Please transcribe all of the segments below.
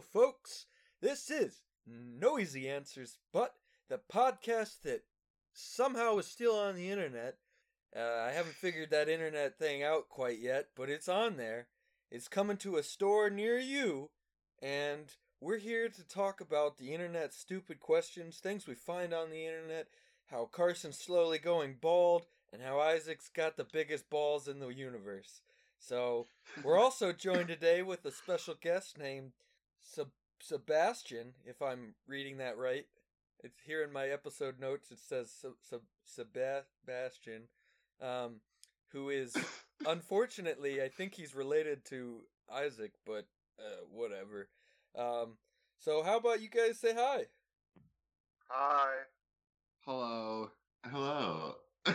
Folks. This is No Easy Answers, but the podcast that somehow is still on the internet. Uh, I haven't figured that internet thing out quite yet, but it's on there. It's coming to a store near you, and we're here to talk about the internet stupid questions, things we find on the internet, how Carson's slowly going bald, and how Isaac's got the biggest balls in the universe. So, we're also joined today with a special guest named Seb- Sebastian, if I'm reading that right. It's here in my episode notes. It says Seb- Seb- Sebastian, um, who is unfortunately, I think he's related to Isaac, but uh, whatever. Um, so, how about you guys say hi? Hi. Hello. Hello.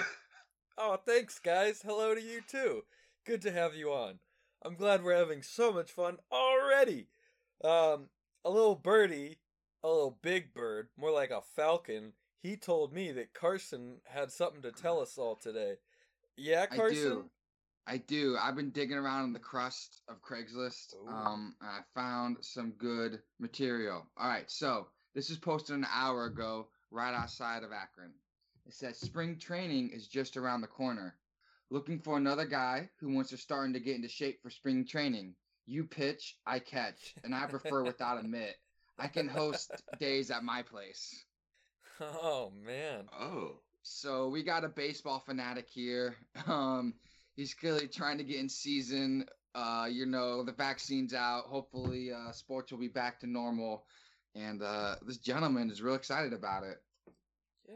Oh, thanks, guys. Hello to you too. Good to have you on. I'm glad we're having so much fun already. Um, a little birdie, a little big bird, more like a falcon. He told me that Carson had something to tell us all today. Yeah, I Carson. do. I do. I've been digging around in the crust of Craigslist. Ooh. Um, I found some good material. All right, so this is posted an hour ago, right outside of Akron. It says spring training is just around the corner. Looking for another guy who wants to starting to get into shape for spring training. You pitch, I catch, and I prefer without a mitt. I can host days at my place. Oh man. Oh. So we got a baseball fanatic here. Um, he's clearly trying to get in season. Uh, you know, the vaccine's out. Hopefully, uh, sports will be back to normal. And uh, this gentleman is real excited about it.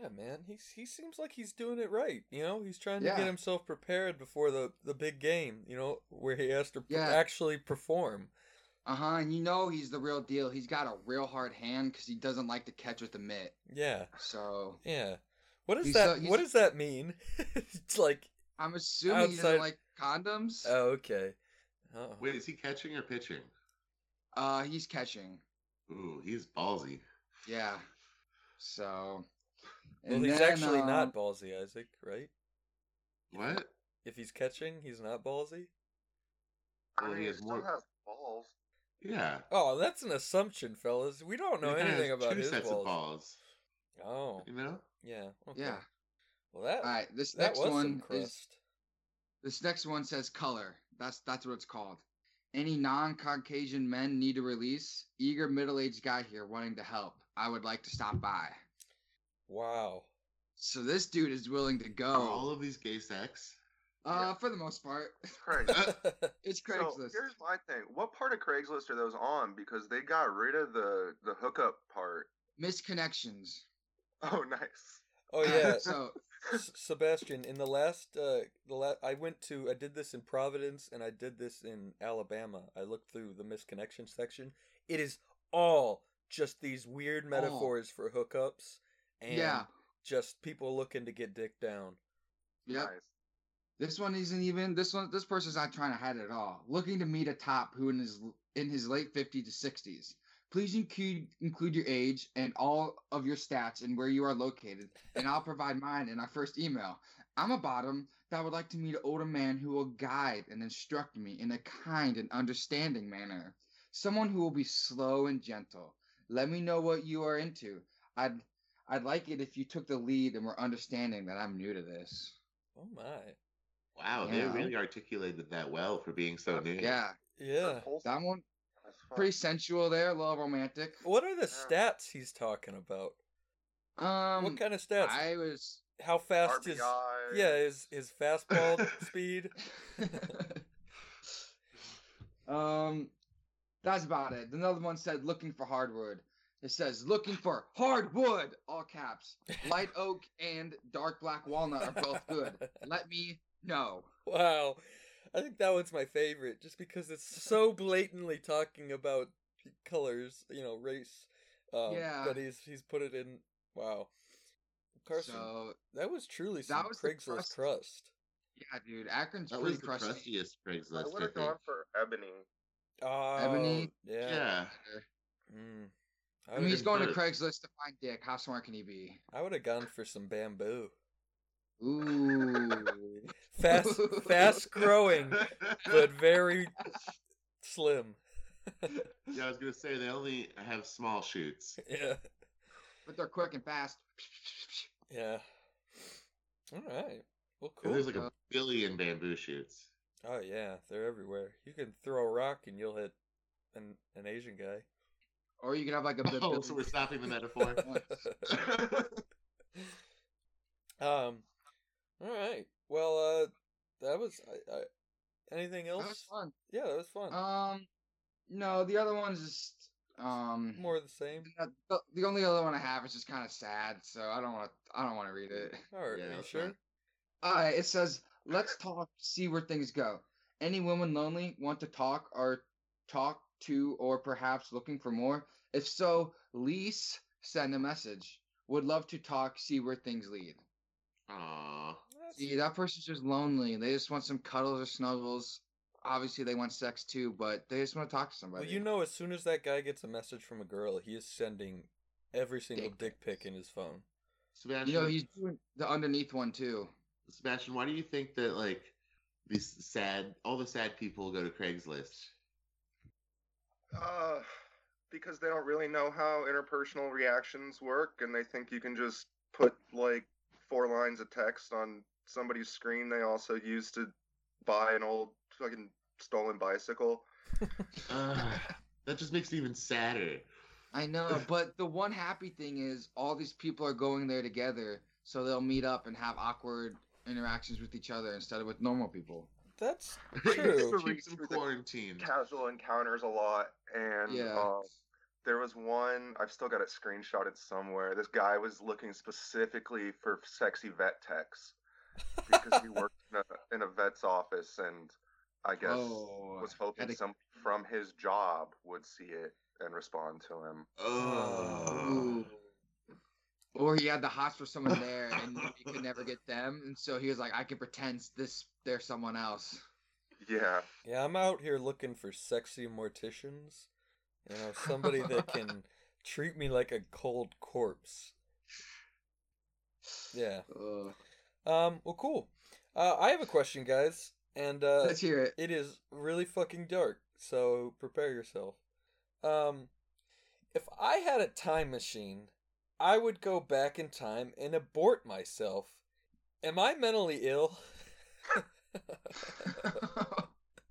Yeah, man. He's he seems like he's doing it right. You know, he's trying to Yeah. get himself prepared before the the big game. You know, where he has to per- Yeah. actually perform. Uh huh. And you know he's the real deal. He's got a real hard hand because he doesn't like to catch with the mitt. Yeah. So Yeah. What does that so- what does that mean? it's like I'm assuming he doesn't like condoms. oh okay. Oh. Wait, is he catching or pitching? Uh, he's catching. Ooh, he's ballsy. Yeah. So. Well, and he's then, actually um, not ballsy, Isaac, right? What? If he's catching, he's not ballsy. Well, I he has more- has balls. Yeah. Oh, that's an assumption, fellas. We don't know He anything has about two his sets balls. of balls. Oh, You know? yeah. Okay. Yeah. Well, that All right. This that next was one is. This next one says color. That's that's what it's called. Any non-Caucasian men need a release? Eager middle-aged guy here wanting to help. I would like to stop by. Wow. So this dude is willing to Are all of these gay sex? Uh, for the most part, It's Craigslist. it's so Craigslist. here's my thing. What part of Craigslist are those on? Because they got rid of the the hookup part. Misconnections. Oh, nice. oh yeah. so S- Sebastian, in the last, uh, the last I went to, I did this in Providence and I did this in Alabama. I looked through the misconnection section. It is all just these weird metaphors for hookups and yeah, just people looking to get dick down. yep. Nice. This one isn't even. This one. This person's not trying to hide it at all. Looking to meet a top who in his in his late 50s to 60s. Please include include your age and all of your stats and where you are located, and I'll provide mine in our first email. I'm a bottom that would like to meet an older man who will guide and instruct me in a kind and understanding manner. Someone who will be slow and gentle. Let me know what you are into. I'd I'd like it if you took the lead and were understanding that I'm new to this. Oh my. Wow, they really articulated that well for being so new. Yeah, Yeah. that one pretty sensual there, a little romantic. What are the Yeah. stats he's talking about? Um, what kind of stats? I was. How fast is yeah his his fastball speed? um, that's about it. Another one said looking for hardwood. It says looking for hardwood, all caps. Light oak and dark black walnut are both good. Let me know. Wow. I think that one's my favorite just because it's so blatantly talking about colors, you know, race. Um, Yeah. But he's he's put it in. Wow. Carson, So that was truly that some was the Craigslist crust. crust. yeah, dude, Akron's That pretty was the crusty. crustiest I Craigslist, would I have gone for ebony. Oh, Ebony? Yeah. Yeah. Mm. I mean, he's going to Craigslist to find dick. How smart can he be? I would have gone for some bamboo. Ooh. Fast, fast growing, but very slim. Yeah, I was gonna say they only have small shoots. yeah. but they're quick and fast. Yeah. All right. Well, 'Cause cool. There's like a billion bamboo shoots. Oh yeah, they're everywhere. You can throw a rock and you'll hit an an Asian guy. Or you can have like a bit. Oh, so we're stopping the metaphor. um. All right. Well, uh, that was. I, I, anything else? That was fun. Yeah, that was fun. Um, no, the other one's just um. More of the same. The, the only other one I have is just kind of sad, so I don't want to. I don't want to read it. All right. Yeah, are you sure? fine. Uh, it says, "Let's talk. See where things go. Any woman lonely want to talk or talk to, or perhaps looking for more? If so, Lise, send a message. Would love to talk. See where things lead. Aww. See, that person's just lonely. They just want some cuddles or snuggles. Obviously, they want sex too, but they just want to talk to somebody. Well, you know, as soon as that guy gets a message from a girl, he is sending every single Dick dick pic in his phone. Sebastian, You know, he's doing the underneath one too. Sebastian, why do you think that like these sad, all the sad people go to Craigslist? Uh, because they don't really know how interpersonal reactions work, and they think you can just put like four lines of text on somebody's screen they also used to buy an old fucking stolen bicycle. Uh, that just makes it even sadder. I know, but the one happy thing is all these people are going there together, so they'll meet up and have awkward interactions with each other instead of with normal people. That's True. true. Keeps them quarantined. Casual encounters a lot, and Yeah. uh, there was one I've still got it screenshotted somewhere. This guy was looking specifically for sexy vet techs because he worked in a, in a vet's office, and I guess oh, was hoping had to- some from his job would see it and respond to him. Oh. Ooh. Or he had the hots for someone there and he could never get them, and so he was like, "I can pretend this they're someone else." Yeah. Yeah, I'm out here looking for sexy morticians. You know, somebody that can treat me like a cold corpse. Yeah. Ugh. Um. Well, cool. Uh, I have a question, guys, and uh, Let's hear it. it is really fucking dark. So prepare yourself. Um, if I had a time machine, I would go back in time and abort myself. Am I mentally ill?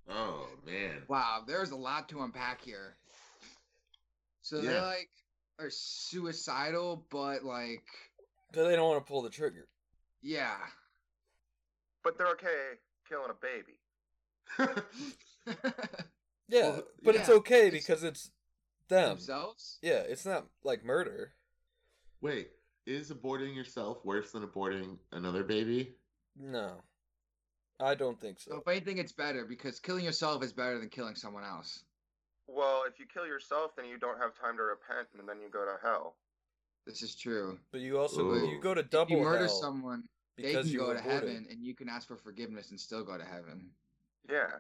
Oh man. wow, there's a lot to unpack here. So they Yeah. like are suicidal, but like, Because they don't want to pull the trigger. yeah. But they're okay killing a baby. Yeah, Well, but it's yeah, okay it's- because it's them. Themselves? Yeah, it's not like murder. Wait, is aborting yourself worse than aborting another baby? No, I don't think So so. if anything, it's better because killing yourself is better than killing someone else. Well, if you kill yourself, then you don't have time to repent, and then you go to hell. This is true. But you also Ooh. you go to If double you murder hell someone, they can go to aborted. heaven, and you can ask for forgiveness and still go to heaven. Yeah.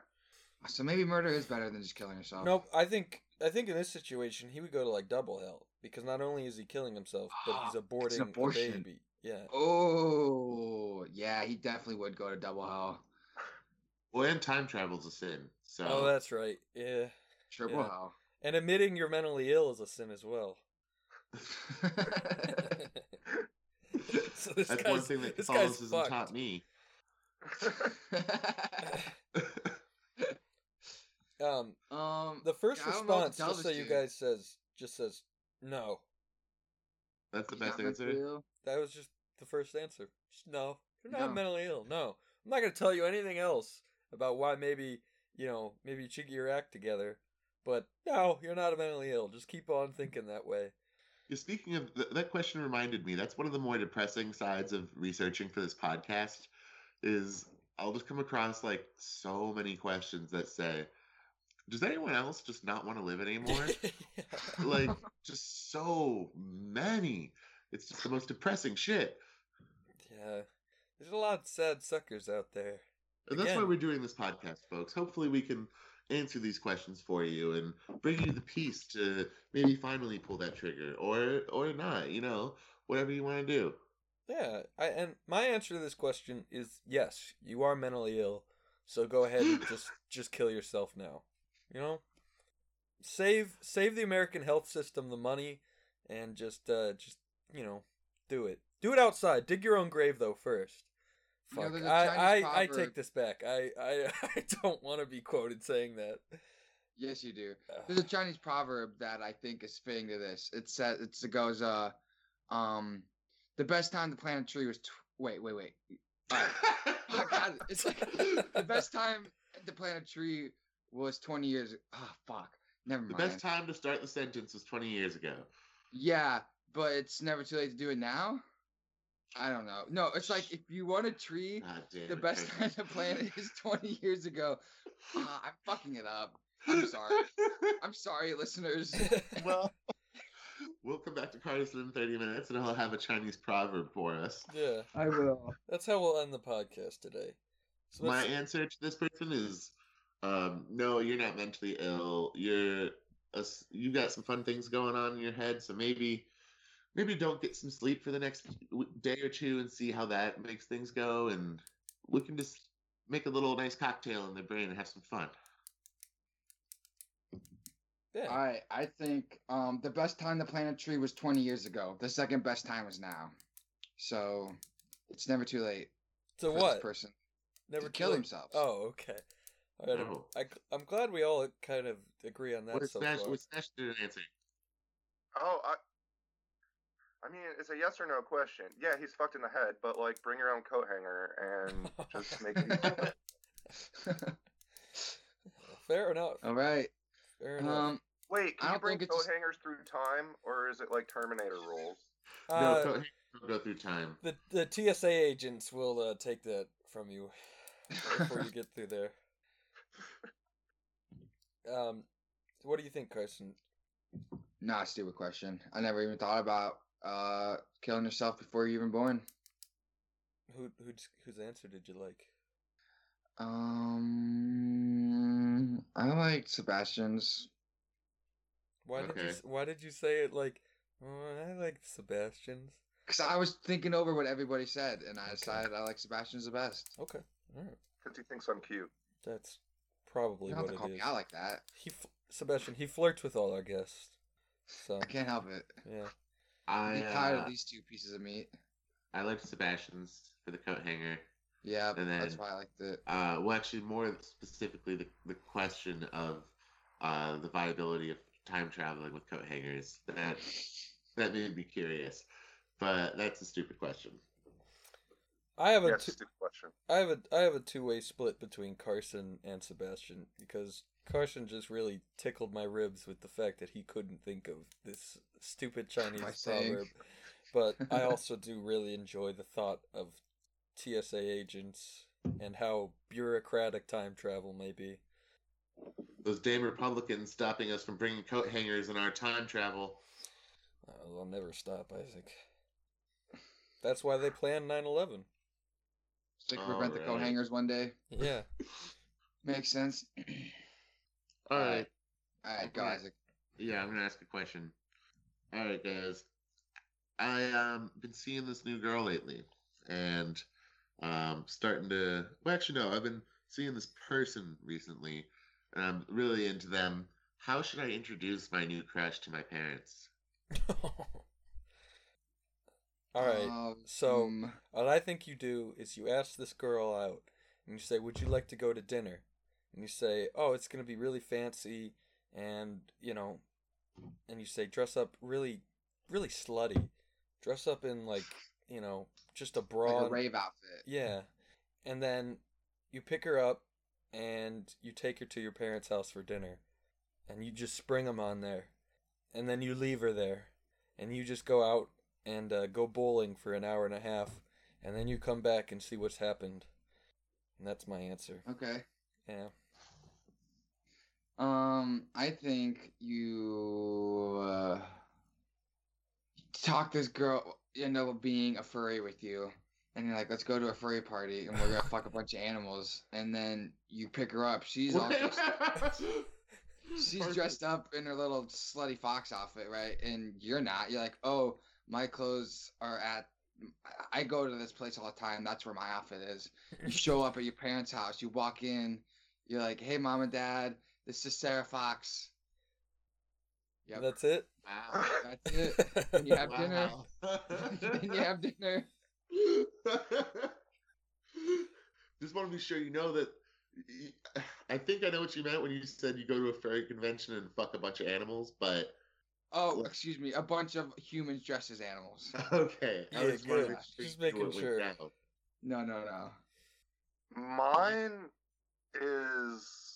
So maybe murder is better than just killing yourself. Nope, I think I think in this situation he would go to like double hell because not only is he killing himself, but he's It's aborting a baby. Yeah. Oh, yeah, he definitely would go to double hell. Well, and time travel's a sin. So Oh, that's right. Yeah. Triple Yeah. hell. And admitting you're mentally ill is a sin as well. so this that's one thing that this guy's Catholicism fucked. taught me. Um, um, the first Yeah, I don't know what response, just so this you guys says, just says no. That's the best answer. That was just the first answer. No, you're not No. mentally ill. No, I'm not gonna tell you anything else about why maybe you know maybe you should get your act together. But no, you're not mentally ill. Just keep on thinking that way. Speaking of th- that question, reminded me that's one of the more depressing sides of researching for this podcast. Is I'll just come across like so many questions that say, "Does anyone else just not want to live anymore?" like just so many. It's just the most depressing shit. yeah, there's a lot of sad suckers out there. And that's why we're doing this podcast, folks. Hopefully, we can answer these questions for you and bring you the peace to maybe finally pull that trigger, or or not. You know, whatever you want to do. Yeah, I, and my answer to this question is yes. You are mentally ill, so go ahead and just just kill yourself now. You know, save save the American health system the money, and just uh just you know do it. Do it outside. Dig your own grave though first. You know, Fuck. there's a I, Chinese I, I take this back. I I, I don't want to be quoted saying that. Yes, you do. There's a Chinese proverb that I think is fitting to this. It says it's, it goes uh um the best time to plant a tree was tw- wait wait wait. Oh god, it's like the best time to plant a tree was 20 years. Oh fuck, never mind. The best time to start the sentence was 20 years ago. Yeah, but it's never too late to do it now. I don't know. No, it's like if you want a tree, God the best time to plant it is 20 years ago. Ah, I'm fucking it up. I'm sorry. I'm sorry, listeners. well, we'll come back to Carson in 30 minutes and he'll have a Chinese proverb for us. yeah, I will. that's how we'll end the podcast today. So My let's- answer to this person is um, no, you're not mentally ill. You're a s you got some fun things going on in your head, so maybe maybe don't get some sleep for the next day or two and see how that makes things go and we can just make a little nice cocktail in the brain and have some fun. yeah. All right, I think um the best time to plant a tree was 20 years ago. The second best time is now. So it's never too late To for what? this person Never to kill late. themselves. Oh, okay. All right, I'm- No. I, am glad we all kind of agree on that What so Smash, far. what Smash didn't answer. Oh, I. I mean, it's a yes or no question. Yeah, he's fucked in the head, but like, bring your own coat hanger and just make it. Fair enough. All right. Fair enough. Um Wait, I can you don't bring think coat it's- hangers through time, or is it like Terminator rules? no, Uh, go, don't go through time. the the TSA agents will uh, take that from you before you get through there. Um, what do you think, Carson? Nah, stupid question. I never even thought about uh killing yourself before you're even born. Who who's, whose answer did you like? Um I like Sebastian's. Why did you Why did you say it like? Oh, I like Sebastian's. Cause I was thinking over what everybody said, and I Okay. decided I like Sebastian's the best. Okay, all right. Because he thinks I'm cute. That's probably You don't have what to it call me is. out like that. He Sebastian he flirts with all our guests. So I can't help it. yeah. I'm I tired uh, of these two pieces of meat. I liked Sebastian's for the coat hanger. Yeah, and then, that's why I liked it. Uh, well, actually, more specifically, the, the question of uh, the viability of time traveling with coat hangers. That that made me curious, but that's a stupid question. I have a Yeah, two, stupid question. I have a I have a two way split between Carson and Sebastian because Carson just really tickled my ribs with the fact that he couldn't think of this stupid Chinese By saying. proverb. But I also do really enjoy the thought of TSA agents and how bureaucratic time travel may be. Those damn Republicans stopping us from bringing coat hangers in our time travel. Uh, they'll never stop, Isaac. That's why they planned 9/11. So they can prevent the coat hangers one day. Yeah. Makes sense. All right. All right, go Isaac. yeah, I'm gonna ask a question. All right, guys. I um been seeing this new girl lately, and um starting to. Well, actually, no, I've been seeing this person recently, and I'm really into them. How should I introduce my new crush to my parents? All right. Um, so- um, What I think you do is you ask this girl out and you say, Would you like to go to dinner? And you say, Oh, it's going to be really fancy and, you know, and you say, Dress up really, really slutty. Dress up in, like, you know, just a bra. like a rave outfit. Yeah. And then you pick her up and you take her to your parents' house for dinner. And you just spring them on there. And then you leave her there. And you just go out and uh, go bowling for an hour and a half. And then you come back and see what's happened. And that's my answer. Okay. Yeah. Um, I think you uh, talk this girl end up being a furry with you, and you're like, "Let's go to a furry party, and we're gonna fuck a bunch of animals." And then you pick her up. She's all dressed, she's Perfect. dressed up in her little slutty fox outfit, right? And you're not. You're like, "Oh, my clothes are at." I go to this place all the time. That's where my outfit is. You show up at your parents' house. You walk in. You're like, "Hey, mom and dad, this is Sarah Fox. Yep. That's it. Wow. That's it. Then you have dinner. Then you have dinner. Just want to be sure you know that. I think I know what you meant when you said you go to a furry convention and fuck a bunch of animals, but Oh, What? excuse me. A bunch of humans dressed as animals. okay. I Yeah, just wanted to good. sure Just making sure. No, no, no. Mine is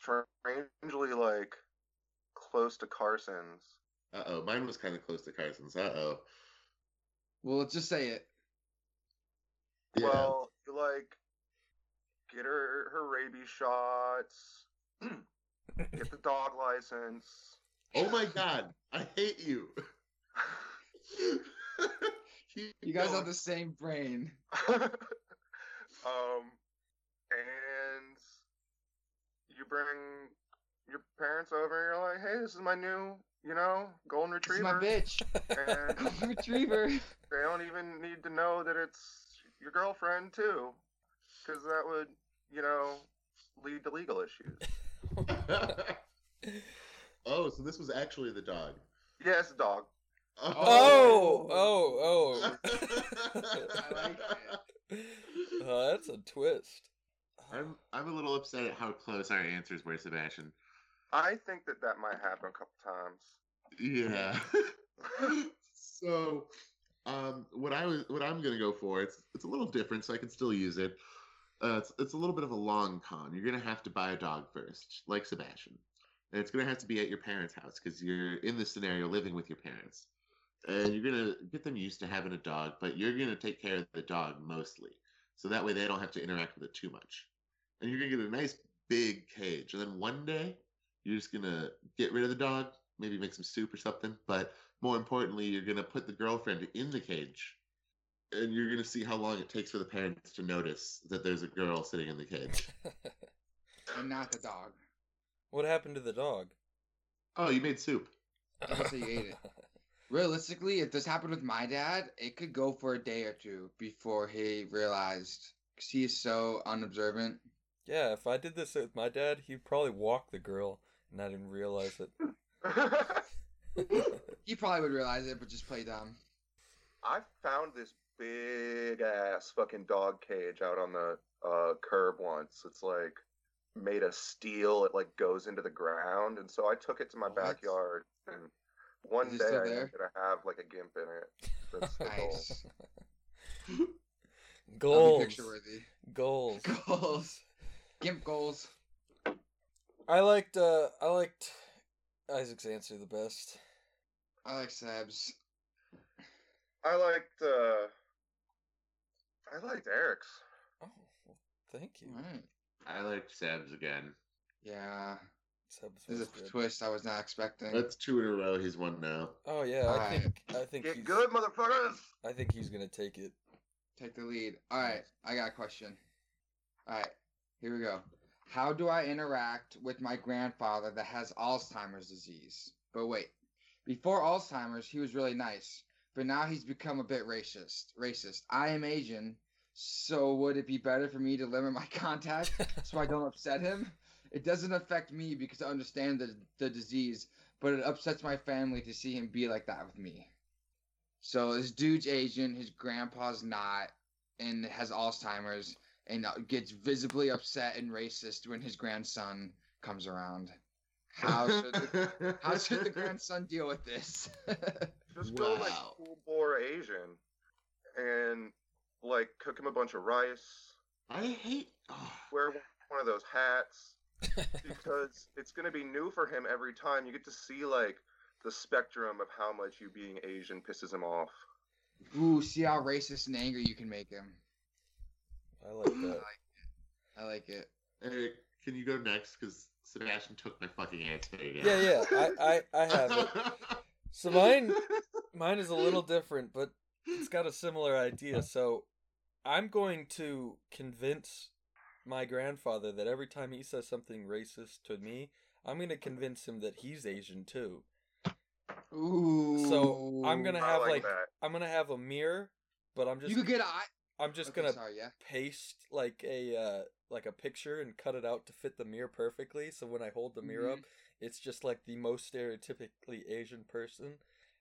strangely like close to Carson's. Uh oh, mine was kind of close to Carson's. Uh oh. Well, let's just say it. Yeah. Well, you like get her her rabies shots, get the dog license. oh my god, I hate you. You guys going. have the same brain. um, and you bring your parents over. And you're like, hey, this is my new, you know, golden This is my retriever. bitch. Golden retriever. they don't even need to know that it's your girlfriend too, because that would, you know, lead to legal issues. oh, so this was actually the dog. Yeah, it's dog. Oh, oh, oh. I like oh, that's a twist. I'm I'm a little upset at how close our answers were, Sebastian. I think that that might happen a couple times. Yeah. so, um, what I was what I'm gonna go for it's it's a little different, so I can still use it. Uh, it's it's a little bit of a long con. You're gonna have to buy a dog first, like Sebastian, and it's gonna have to be at your parents' house because you're in this scenario living with your parents, and you're gonna get them used to having a dog, but you're gonna take care of the dog mostly, so that way they don't have to interact with it too much, and you're gonna get a nice big cage, and then one day you're just gonna get rid of the dog, maybe make some soup or something. But more importantly, you're gonna put the girlfriend in the cage, and you're gonna see how long it takes for the parents to notice that there's a girl sitting in the cage. and not the dog. what happened to the dog? Oh, you made soup. Don't say you ate it. Realistically, if this happened with my dad, it could go for a day or two before he realized. Because he is so unobservant. Yeah, if I did this with my dad, he'd probably walk the girl, and I didn't realize it. He probably would realize it, but just play dumb. I found this big ass fucking dog cage out on the uh, curb once. It's like made of steel. It like goes into the ground, and so I took it to my What? backyard. And one day I'm gonna have like a gimp in it. That's the. Nice. That'll Goals. Goals. Goals. Gimp goals. I liked uh I liked Isaac's answer the best. I like Seb's. I liked. uh I liked Eric's. Oh, well, thank you. Alright. I liked Sab's again. Yeah. Seb's There's was a good. twist I was not expecting. That's two in a row. He's won now. Oh yeah, I Alright. think I think Get he's, good, motherfuckers. I think he's gonna take it. Take the lead. Alright, I got a question. Alright, here we go. How do I interact with my grandfather that has Alzheimer's disease? But wait, before Alzheimer's, he was really nice, but now he's become a bit racist. Racist. I am Asian, so would it be better for me to limit my contact so I don't upset him? It doesn't affect me because I understand the the disease, but it upsets my family to see him be like that with me. So this dude's Asian, his grandpa's not, and has Alzheimer's, and uh, gets visibly upset and racist when his grandson comes around. How should the, how should the grandson deal with this? Just go like Wow. full bore Asian, and like cook him a bunch of rice. I hate. Oh, Wear one of those hats. because it's going to be new for him every time. You get to see like the spectrum of how much you being Asian pisses him off. Ooh, see how racist and angry you can make him. I like that. I like it. Eric, can you go next? Because Sebastian took my fucking answer again. Yeah, yeah, I, I, I have it. So mine mine is a little different, but it's got a similar idea. So I'm going to convince my grandfather that every time he says something racist to me, I'm going to convince him that he's Asian too. Ooh. So I'm gonna I have like like. I'm gonna have a mirror, but I'm just you could get I. I'm just okay, gonna Sorry, yeah. paste like a uh, like a picture and cut it out to fit the mirror perfectly. So when I hold the mirror up, it's just like the most stereotypically Asian person.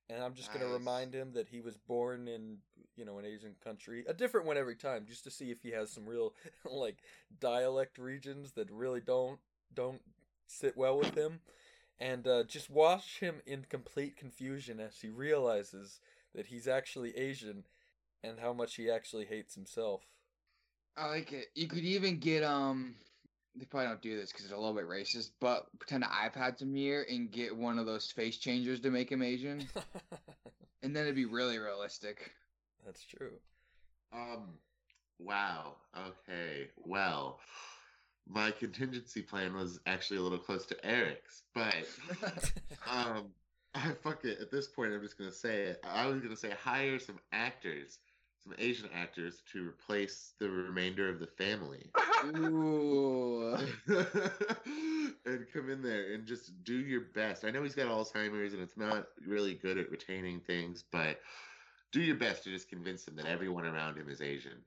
And I'm just gonna remind him that he was born in, you know, an Asian country, a different one every time, just to see if he has some real, like, dialect regions that really don't don't sit well with him, and uh, just watch him in complete confusion as he realizes that he's actually Asian, and how much he actually hates himself. I like it. You could even get um. They probably don't do this because it's a little bit racist, but pretend an iPad to mirror and get one of those face changers to make him Asian, and then it'd be really realistic. That's true. Um, wow. Okay. Well, my contingency plan was actually a little close to Eric's, but um, I fuck it. At this point, I'm just gonna say it. I was gonna say hire some actors, some Asian actors, to replace the remainder of the family. Ooh. and come in there and just do your best. I know he's got Alzheimer's and it's not really good at retaining things, but do your best to just convince him that everyone around him is Asian.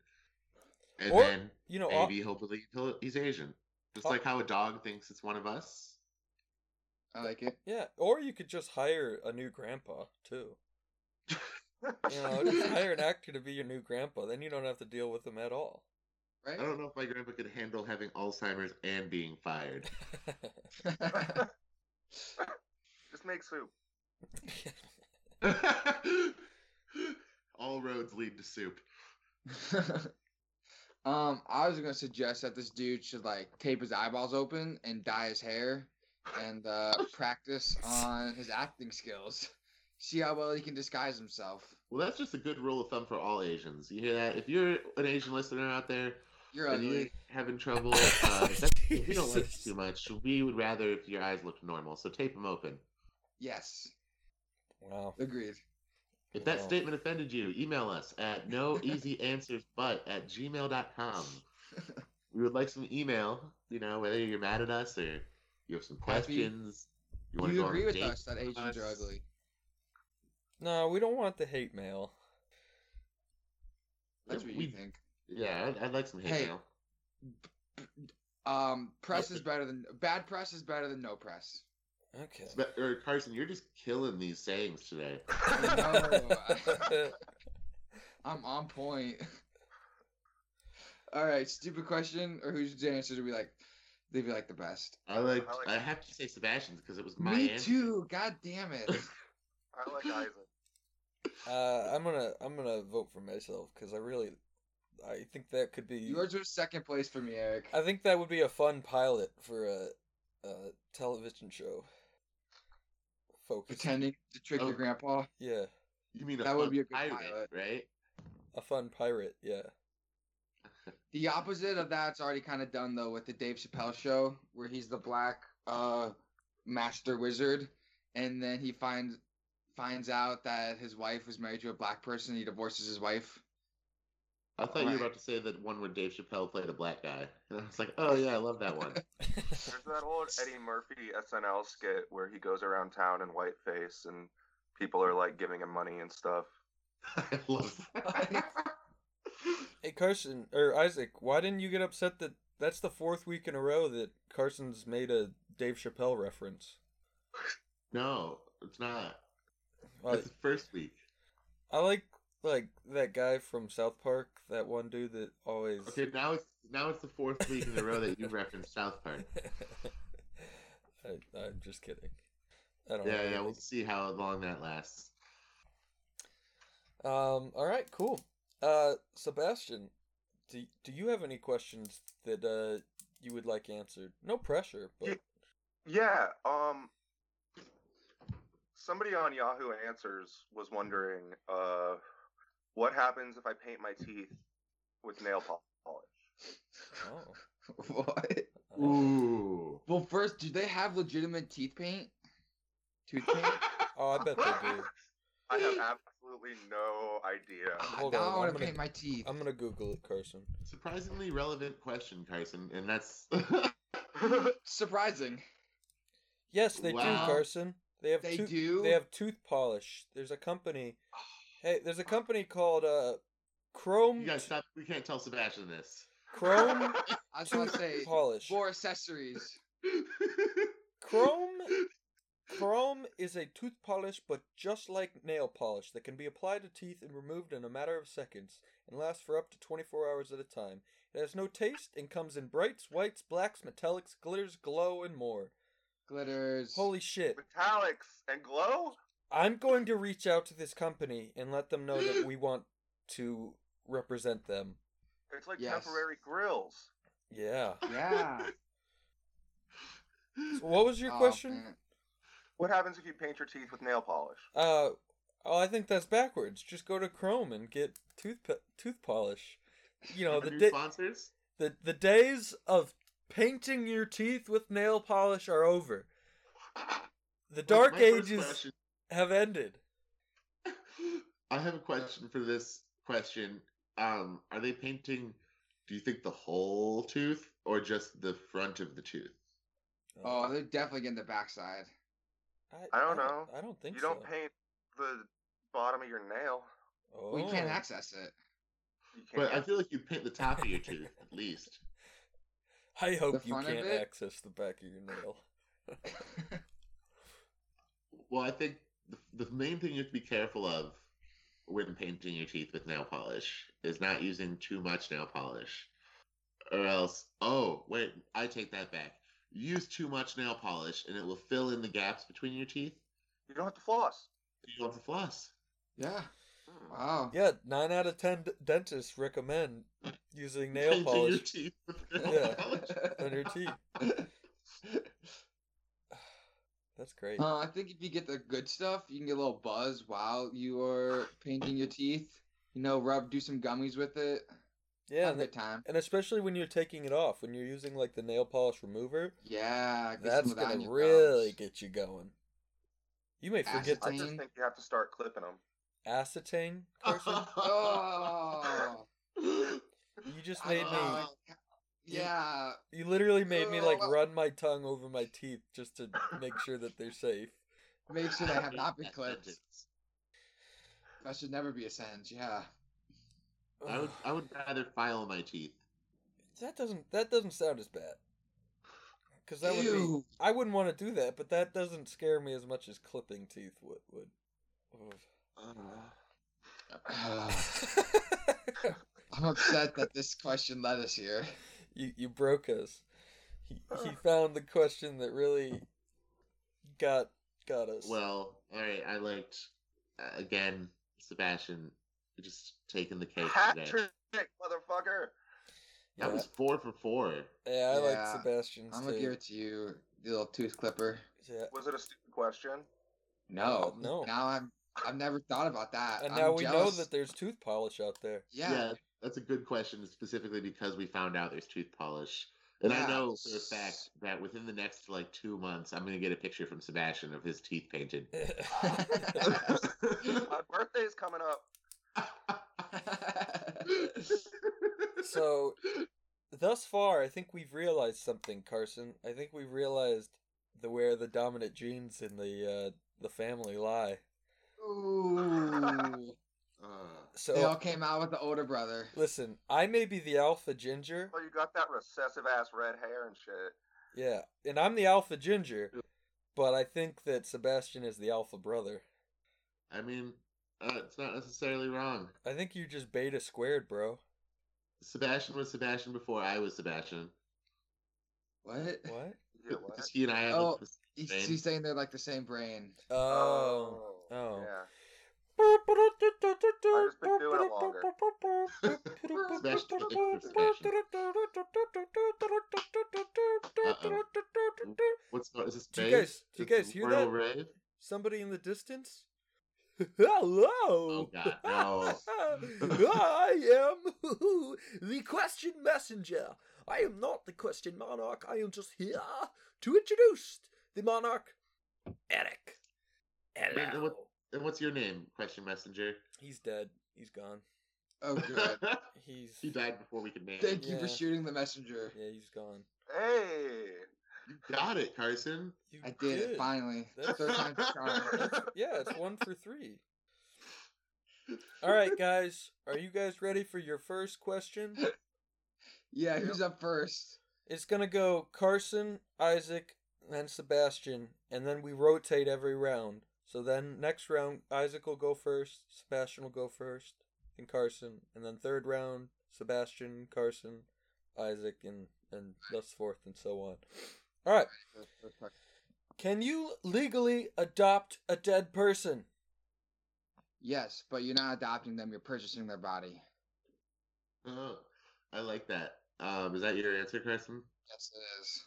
And Or, then You know, maybe he'll believe he'll, he's Asian. Just like how a dog thinks it's one of us. I like it. yeah, or you could just hire a new grandpa too. You know, just hire an actor to be your new grandpa. Then you don't have to deal with him at all. Right? I don't know if my grandpa could handle having Alzheimer's and being fired. Just make soup. All roads lead to soup. um, I was gonna suggest that this dude should like tape his eyeballs open and dye his hair, and uh, practice on his acting skills. See how well he can disguise himself. Well, that's just a good rule of thumb for all Asians. You hear that? If you're an Asian listener out there You're and you're ugly. having trouble, uh, if you don't like it Jesus. too much, we would rather if your eyes looked normal. So tape them open. Yes, wow. agreed. If that Wow. statement offended you, email us at noeasyanswersbut at gmail.com. We would like some email, you know, whether you're mad at us or you have some Happy- questions. You, wanna You go on agree with date us that Asians are ugly? No, we don't want the hate mail. That's what you We- think. Yeah, I'd, I'd like some hate Hey. mail. Um, press is better than bad press is better than no press. Okay. But, or Carson, you're just killing these sayings today. No. I'm on point. All right, stupid question or whose answer do we like? They'd be like the best. I like. I like- I have to say Sebastian's because it was my Me answer. too. God damn it. I like Isaac. Uh, I'm gonna I'm gonna vote for myself because I really, I think that could be. Yours was second place for me, Eric. I think that would be a fun pilot for a, a television show. Focus. Pretending to trick Oh. your grandpa. Yeah, You mean a That would be a good pirate, pilot. right? a fun pirate. Yeah. The opposite of that's already kind of done though with the Dave Chappelle show, where he's the black uh master wizard, and then he finds finds out that his wife was married to a black person. He divorces his wife. I thought you were about to say that one where Dave Chappelle played a black guy, and I was like, oh yeah, I love that one. There's that old Eddie Murphy SNL skit where he goes around town in whiteface and people are like giving him money and stuff. I love that. hey Carson or Isaac, why didn't you get upset that that's the fourth week in a row that Carson's made a Dave Chappelle reference? no, it's not. Well, It's the first week. I like like that guy from South Park, that one dude that always. Okay, now it's now it's the fourth week in a row that you referenced South Park. I, I'm just kidding. I don't Yeah, know. yeah, we'll see how long that lasts. Um. All right. Cool. Uh, Sebastian, do do you have any questions that uh you would like answered? No pressure, but Yeah, um somebody on Yahoo Answers was wondering uh what happens if I paint my teeth with nail polish? oh, what? oh. Ooh. Well, first, do they have legitimate teeth paint? Tooth paint? oh, I bet they do. I have absolutely no idea. Ah, Hold now on, I I'm want to gonna- paint my teeth. I'm gonna Google it, Carson. Surprisingly relevant question, Carson, and that's Surprising. Yes, they Wow. do, Carson. They have They tooth- do? They have tooth polish. There's a company. Hey, there's a company called uh Chrome you guys stop. We can't tell Sebastian this. Chrome I was gonna tooth say polish. for accessories. Chrome Chrome is a tooth polish, but just like nail polish, that can be applied to teeth and removed in a matter of seconds, and lasts for up to 24 hours at a time. It has no taste and comes in brights, whites, blacks, metallics, glitters, glow, and more. Glitters. Holy shit. Metallics and glow. I'm going to reach out to this company and let them know that we want to represent them. It's like Yes. temporary grills. Yeah. Yeah. So what was your Oh, question? man. What happens if you paint your teeth with nail polish? Uh, oh, I think that's backwards. Just go to Chrome and get tooth tooth polish. You know the New da- sponsors? the the days of painting your teeth with nail polish are over. The dark my first ages question- have ended. I have a question for this question. Um, are they painting? Do you think the whole tooth or just the front of the tooth? Oh, they're definitely getting the backside. I don't know. I don't think You don't paint the bottom of your nail. Oh. We can't access it. Can't. But I feel like you paint the top of your tooth at least. I hope you can't access the back of your nail. Well, I think the, the main thing you have to be careful of when painting your teeth with nail polish is not using too much nail polish. Or else, oh, wait, I take that back. Use too much nail polish and it will fill in the gaps between your teeth. you don't have to floss. You don't have to floss. yeah. Wow. Yeah, nine out of ten d- dentists recommend using nail Painting your polish teeth nail Yeah. polish. on your teeth. That's great. Uh, I think if you get the good stuff, you can get a little buzz while you are painting your teeth. You know, rub, do some gummies with it. Yeah, have and, a good time. and especially when you're taking it off, when you're using like the nail polish remover, Yeah, that's that gonna really gums. get you going. You may forget to I just think you have to start clipping them. Acetane, Carson. Oh, you just made don't me. know. Yeah, You literally made me like run my tongue over my teeth just to make sure that they're safe. make sure they have not been That clipped. That should never be a sentence. Yeah. I would I would rather file my teeth. That doesn't that doesn't sound as bad. Cause that would be I wouldn't want to do that, but that doesn't scare me as much as clipping teeth would would. I'm upset that this question led us here. you you broke us. He he found the question that really got got us. Well, all right. I liked uh, again Sebastian just taking the cake Hat today. trick, motherfucker. yeah, That was four for four. yeah, I like Yeah, Sebastian's I'm gonna give it to you, the little tooth clipper. Yeah. Was it a stupid question? No, no. Now I'm. I've never thought about that. And I'm now we know that there's tooth polish out there. Yeah. that's a good question, specifically because we found out there's tooth polish. And I know for a fact that within the next like two months, I'm gonna get a picture from Sebastian of his teeth painted. My birthday's coming up. so thus far, I think we've realized something, Carson. I think we've realized the where the dominant genes in the uh, the family lie. Ooh. Uh, So they all came out with the older brother. listen, I may be the alpha ginger, Oh, you got that recessive ass red hair and shit. yeah, and I'm the alpha ginger, but I think that Sebastian is the alpha brother. I mean, uh, it's not necessarily wrong. I think you're just beta squared, bro. Sebastian was Sebastian before I was Sebastian. What? What? Yeah, what? He and I have Oh, like, the He's, same- he's saying they're like the same brain. Oh. Oh. Oh. Yeah. I've just been doing it longer. What's is this? Do you guys- do you guys hear Royal that? Rave? Somebody in the distance? Hello! Oh, God, no. I am the question messenger. I am not the question monarch. I am just here to introduce the monarch, Eric. Wait, Hello. what- And what's your name, question messenger? He's dead. He's gone. Oh, good. He's he died before we could name him. Thank you for shooting the messenger. Yeah, he's gone. Hey. You got it, Carson. You I did it finally. That's- Third time's a charm. Yeah, it's one for three. All right, guys, are you guys ready for your first question? Yeah, who's up first? It's gonna go Carson, Isaac, then Sebastian, and then we rotate every round. So then next round, Isaac will go first, Sebastian will go first, and Carson, and then third round, Sebastian, Carson, Isaac, and and thus forth and so on. All right. Can you legally adopt a dead person? Yes, but you're not adopting them. You're purchasing their body. Oh, I like that. Um, is that your answer, Carson? Yes, it is.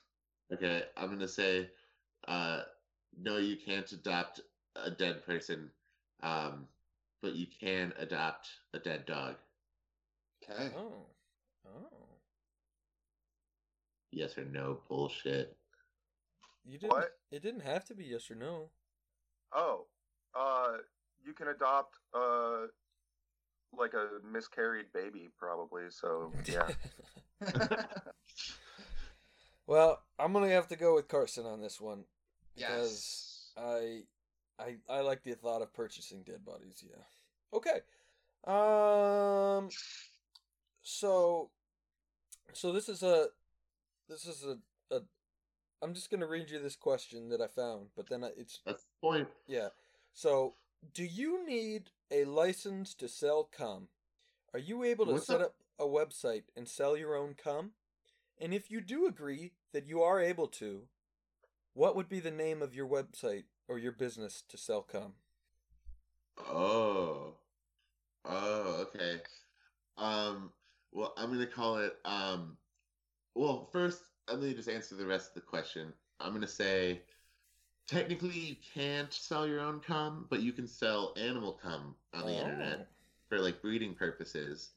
Okay, I'm gonna say, uh, no, you can't adopt a dead person, um, but you can adopt a dead dog. Okay. Oh. Oh. Yes or no bullshit. You didn't What? it didn't have to be yes or no. Oh, uh, you can adopt uh, like a miscarried baby, probably. So yeah. well, I'm gonna have to go with Carson on this one. yes. I I I like the thought of purchasing dead bodies, yeah. Okay. Um so so this is a this is a, a I'm just going to read you this question that I found, but then it's That's the point. yeah. So, do you need a license to sell cum? Are you able to What's set up? up a website and sell your own cum? And if you do agree that you are able to, what would be the name of your website or your business to sell cum? Oh. Oh, okay. Um, well, I'm gonna call it um well, first let me just answer the rest of the question. I'm gonna say technically you can't sell your own cum, but you can sell animal cum on the Oh. internet for like breeding purposes.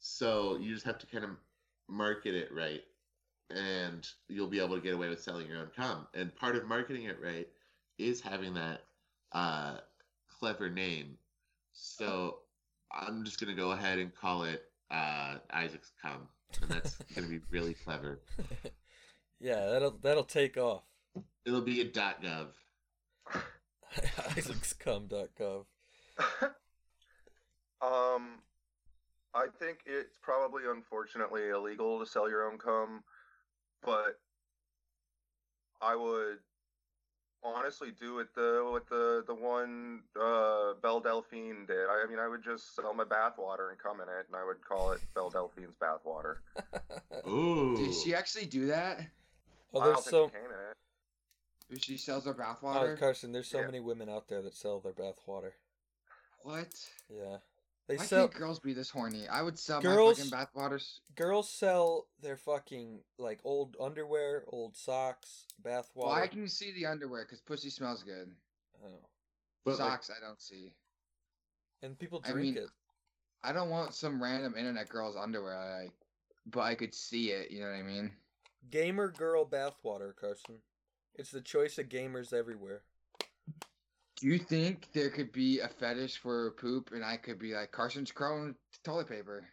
So you just have to kind of market it right and you'll be able to get away with selling your own cum. And part of marketing it right is having that uh clever name. So I'm just gonna go ahead and call it uh, Isaac's Come, and that's gonna be really clever. yeah, that'll that'll take off. It'll be a dot .gov. IsaacsCum.gov. um, I think it's probably unfortunately illegal to sell your own cum, but I would honestly do it the what the the one uh, Belle Delphine did. I, I mean, I would just sell my bathwater and come in it, and I would call it Belle Delphine's bathwater. Ooh. Did she actually do that? oh, I don't there's think so you can in it. She sells her oh, bathwater. Carson. There's so Yeah. many women out there that sell their bathwater. what? Yeah, they Why sell. can't girls be this horny? I would sell Girls- my fucking bathwaters. girls sell their fucking like old underwear, old socks, bath water. Why can you see the underwear? Because pussy smells good. I don't know. But, like, Socks, I don't see. And people I drink mean, it. I don't want some random internet girl's underwear, I like, but I could see it. You know what I mean? Gamer girl bathwater, Carson. It's the choice of gamers everywhere. Do you think there could be a fetish for poop, and I could be like Carson's crowing toilet paper?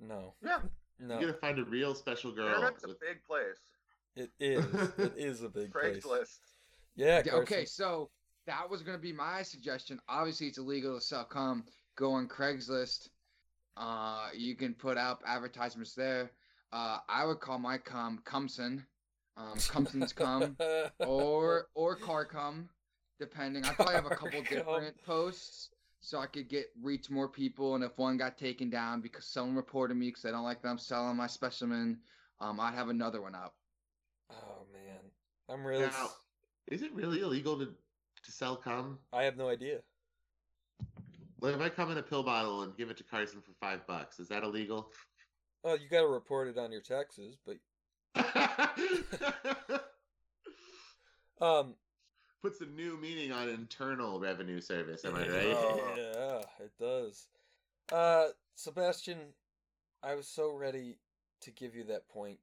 No, Yeah, no, You're gonna find a real special girl. internet's a big place. it is. it is a big place. Craigslist. Yeah, Yeah, Carson. okay, so that was gonna be my suggestion. Obviously, it's illegal to sell cum. Go on Craigslist. Uh, you can put up advertisements there. Uh, I would call my cum Cumson, um, Cumson's cum, or or car cum, depending. I probably have a couple different posts, so I could get reach more people. And if one got taken down because someone reported me because they don't like them selling my specimen, um, I'd have another one up. Oh man, I'm really. Now, is it really illegal to to sell cum? I have no idea. Like if I come in a pill bottle and give it to Carson for five bucks, is that illegal? Oh, you got to report it on your taxes, but um, Puts a new meaning on internal revenue service. Am I right? Oh. Yeah, it does. Uh, Sebastian, I was so ready to give you that point,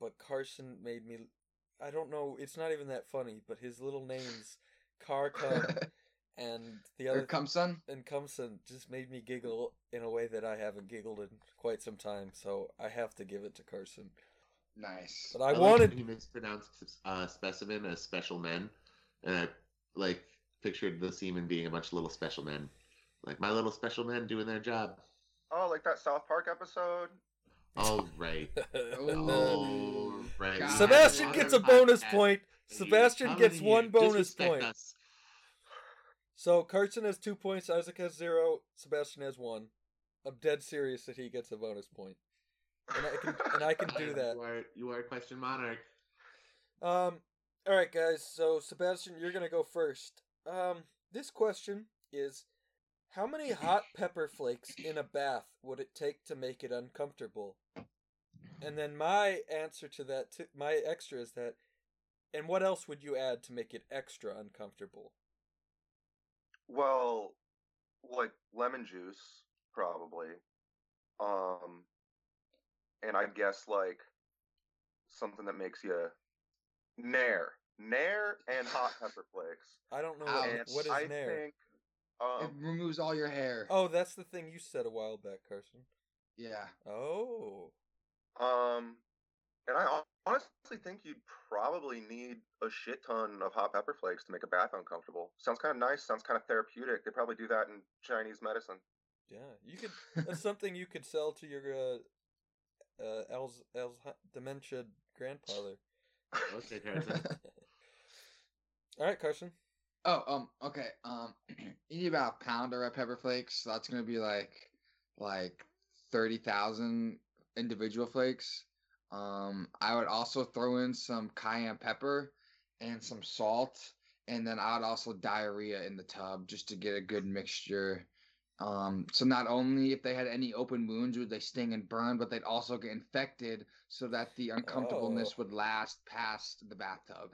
but Carson made me. I don't know. It's not even that funny, but his little names, Carcum and the other Cumson. and Cumson, just made me giggle in a way that I haven't giggled in quite some time. So I have to give it to Carson. Nice. But I, like wanted. when he mispronounced uh, specimen as special men, and I like pictured the semen being a bunch of little special men, like my little special men doing their job. Oh, like that South Park episode. All right. Oh, All right. God. Sebastian gets a bonus point. Sebastian gets one bonus point. us. So Carson has two points, Isaac has zero, Sebastian has one. I'm dead serious that he gets a bonus point. And I can and I can do that. You are you are question monarch. Um all right guys, so Sebastian, you're to go first. Um this question is how many hot pepper flakes in a bath would it take to make it uncomfortable? And then my answer to that t- my extra is that and what else would you add to make it extra uncomfortable? Well, like lemon juice, probably. Um, and I guess like something that makes you nair, nair, and hot pepper flakes. I don't know Ouch. what, what is I nair. think, it um, removes all your hair. Oh, that's the thing you said a while back, Carson. Yeah. Oh. um, and I honestly think you'd probably need a shit ton of hot pepper flakes to make a bath uncomfortable. Sounds kind of nice. Sounds kind of therapeutic. They probably do that in Chinese medicine. Yeah, you could. That's something you could sell to your uh, uh, Al's, Al's dementia grandfather. Okay, Carson. All right, Carson. Oh, um, okay. Um, you need about a pound of red pepper flakes. So that's gonna be like, like thirty thousand individual flakes. Um, I would also throw in some cayenne pepper and some salt, and then I would also diarrhea in the tub just to get a good mixture. Um, so not only if they had any open wounds would they sting and burn, but they'd also get infected, so that the uncomfortableness Oh. would last past the bathtub.